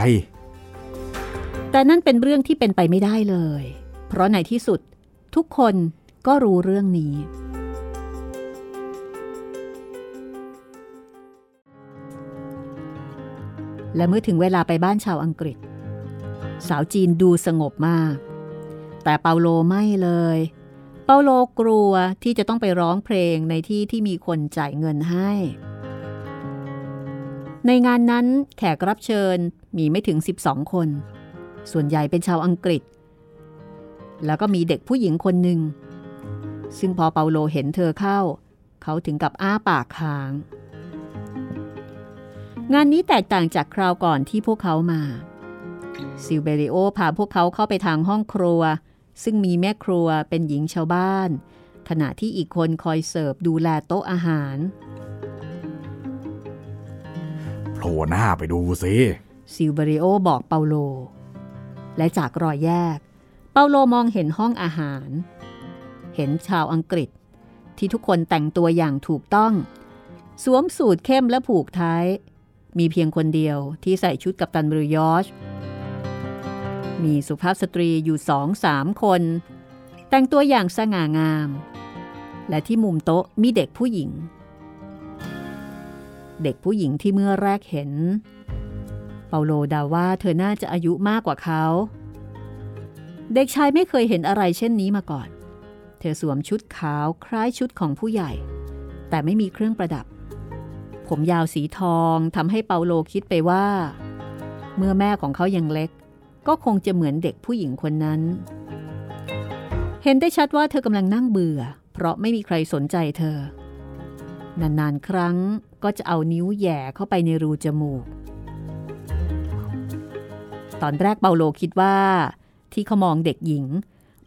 แต่นั่นเป็นเรื่องที่เป็นไปไม่ได้เลย เพราะในที่สุดทุกคนก็รู้เรื่องนี้ และเมื่อถึงเวลาไปบ้านชาวอังกฤษ สาวจีนดูสงบมาก แต่เปาโลไม่เลย เปาโลกลัวที่จะต้องไปร้องเพลงในที่ที่มีคนจ่ายเงินให้ ในงานนั้นแขกรับเชิญมีไม่ถึง 12 คน ส่วนใหญ่เป็นชาวอังกฤษ แล้วก็มีเด็กผู้หญิงคนหนึ่ง ซึ่งพอเปาโลเห็นเธอเข้า เขาถึงกับอ้าปากค้าง งานนี้แตกต่างจากคราวก่อนที่พวกเขามาซิลเบริโอพาพวกเขาเข้าไปทางห้องครัว ซึ่งมีแม่ครัวเป็นหญิงชาวบ้าน ขณะที่อีกคนคอยเสิร์ฟดูแลโต๊ะอาหาร โผล่หน้าไปดูสิซิลเบริโอบอกเปาโล และจากรอยแยก เปาโลมองเห็นห้องอาหาร เห็นชาวอังกฤษ ที่ทุกคนแต่งตัวอย่างถูกต้อง สวมสูทเข้มและผูกท้าย มีเพียงคนเดียวที่ใส่ชุดกัปตันเรือยอชมีสุภาพสตรีอยู่สองสามคน แต่งตัวอย่างสง่างาม และที่มุมโต๊ะมีเด็กผู้หญิง เด็กผู้หญิงที่เมื่อแรกเห็น เปาโลเดาว่าเธอน่าจะอายุมากกว่าเขา เด็กชายไม่เคยเห็นอะไรเช่นนี้มาก่อน เธอสวมชุดขาวคล้ายชุดของผู้ใหญ่ แต่ไม่มีเครื่องประดับ ผมยาวสีทองทำให้เปาโลคิดไปว่า เมื่อแม่ของเขายังเล็ก ก็คงจะเหมือนเด็กผู้หญิงคนนั้น เห็นได้ชัดว่าเธอกำลังนั่งเบื่อ เพราะไม่มีใครสนใจเธอนานๆ ครั้งก็จะเอานิ้วแย่เข้าไปในรูจมูก ตอนแรกเปาโลคิดว่า ที่เขามองเด็กหญิง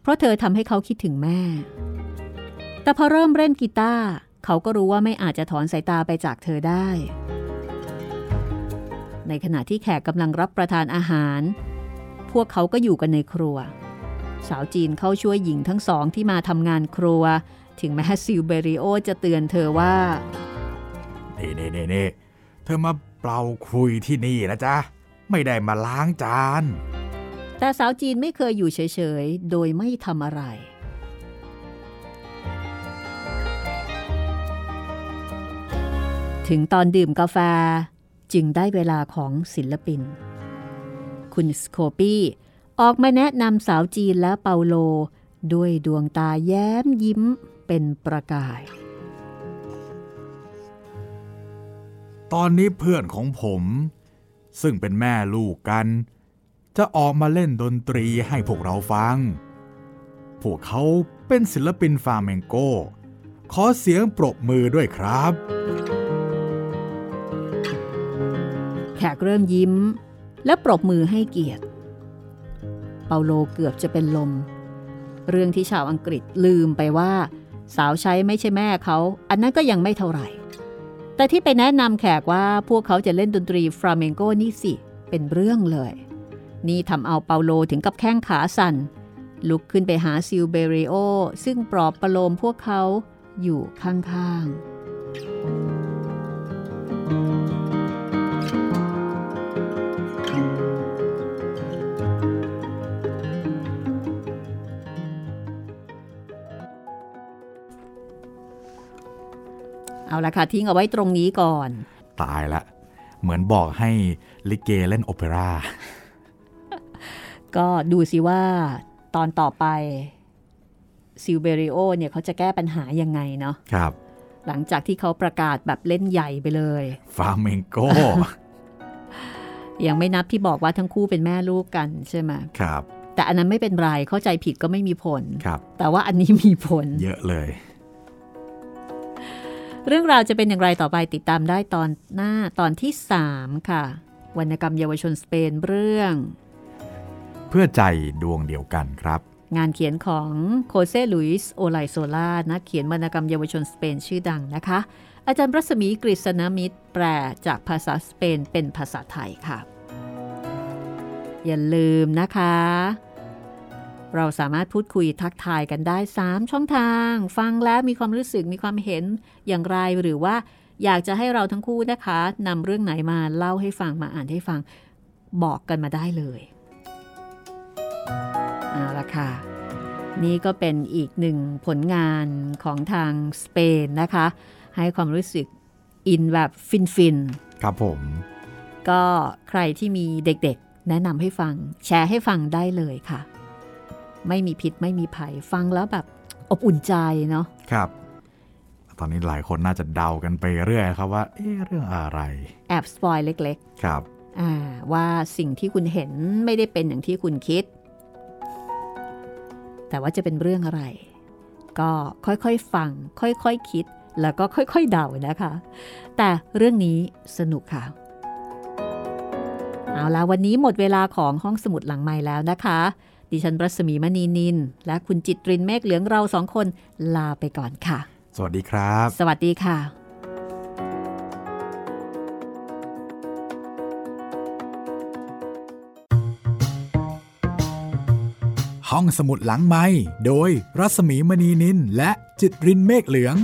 เพราะเธอทำให้เขาคิดถึงแม่ แต่พอเริ่มเล่นกีตาร์เขาก็รู้ว่าไม่อาจจะถอนสายตาไปจากเธอได้ ในขณะที่แขกกำลังรับประทานอาหาร พวกเขาก็อยู่กันในครัว สาวจีนเข้าช่วยหญิงทั้งสองที่มาทำงานครัว ถึงแม้ซิลเบริโอจะเตือนเธอว่า น่เน่เน่เน่เธอมาเป่าคุยที่นี่นะจ๊ะ ไม่ได้มาล้างจาน แต่สาวจีนไม่เคยอยู่เฉยๆ โดยไม่ทำอะไรถึงตอนดื่มกาแฟจึงได้เวลาของศิลปิน คุณสโคปี้ออกมาแนะนำสาวจีนและเปาโล ด้วยดวงตาแย้มยิ้มเป็นประกาย ตอนนี้เพื่อนของผม ซึ่งเป็นแม่ลูกกัน จะออกมาเล่นดนตรีให้พวกเราฟัง พวกเขาเป็นศิลปินฟาเมงโก ขอเสียงปรบมือด้วยครับ แขกเริ่มยิ้มและปรบมือให้เกียรติ เปาโลเกือบจะเป็นลม เรื่องที่ชาวอังกฤษลืมไปว่า สาวใช้ไม่ใช่แม่เขา อันนั้นก็ยังไม่เท่าไหร่ แต่ที่ไปแนะนำแขกว่าพวกเขาจะเล่นดนตรีฟลาเมงโกนี่สิ เป็นเรื่องเลย นี่ทำเอาเปาโลถึงกับแข้งขาสั่น ลุกขึ้นไปหาซิลเบริโอ ซึ่งปลอบประโลมพวกเขาอยู่ข้างๆ เอาละค่ะ ทิ้งเอาไว้ตรงนี้ก่อน ตายละ เหมือนบอกให้ลิเกเล่นโอเปร่า ก็ดูสิว่าตอนต่อไปซิลเบริโอเนี่ยเขาจะแก้ปัญหายังไงเนาะครับ หลังจากที่เขาประกาศแบบเล่นใหญ่ไปเลยฟาเมงโกยังไม่นับที่บอกว่าทั้งคู่เป็นแม่ลูกกันใช่ไหมครับ แต่อันนั้นไม่เป็นไรเข้าใจผิดก็ไม่มีผลครับ แต่ว่าอันนี้มีผล เยอะเลย เรื่องราวจะเป็นอย่างไรต่อไปติดตามได้ตอนหน้าตอนที่ 3 ค่ะ วรรณกรรมเยาวชนสเปนเรื่อง เพื่อใจดวงเดียวกันครับ งานเขียนของโฆเซลุยส์โอไลโซลานักเขียนวรรณกรรมเยาวชนสเปนชื่อดังนะคะ อาจารย์รัศมีกฤษณมิตรแปลจากภาษาสเปนเป็นภาษาไทยค่ะ อย่าลืมนะคะ เราสามารถพูดคุยทักทายกันได้ 3 ช่องทาง ฟังแล้วมีความรู้สึกมีความเห็นอย่างไรหรือว่าอยากจะให้เราทั้งคู่นะคะนำเรื่องไหนมาเล่าให้ฟังมาอ่านให้ฟังบอกกันมาได้เลยเอาละค่ะ นี่ก็เป็นอีกหนึ่งผลงานของทางสเปนนะคะ ให้ความรู้สึกอินแบบฟินครับผมๆก็ใครที่มีเด็กๆ แนะนำให้ฟัง แชร์ให้ฟังได้เลยค่ะ ไม่มีพิษไม่มีภัยฟังแล้วแบบอบอุ่นใจเนาะครับ ตอนนี้หลายคนน่าจะเดากันไปเรื่อยครับว่า เอ๊ะเรื่องอะไร แอบสปอยเล็กครับๆอ่าว่าสิ่งที่คุณเห็นไม่ได้เป็นอย่างที่คุณคิด แต่ว่าจะเป็นเรื่องอะไร ก็ค่อยๆฟัง ค่อยๆคคิด แล้วก็ค่อยๆเดานะคะ แต่เรื่องนี้สนุกค่ะ เอาละวันนี้หมดเวลาของห้องสมุดหลังใหม่แล้วนะคะ ดิฉันรัศมีมณีนิน และคุณจิตรินเมฆเหลืองเราสองคนลาไปก่อนค่ะ สวัสดีครับ สวัสดีค่ะ ห้องสมุดหลังไม้โดยรัศมีมณีนินและจิตรินเมฆเหลือง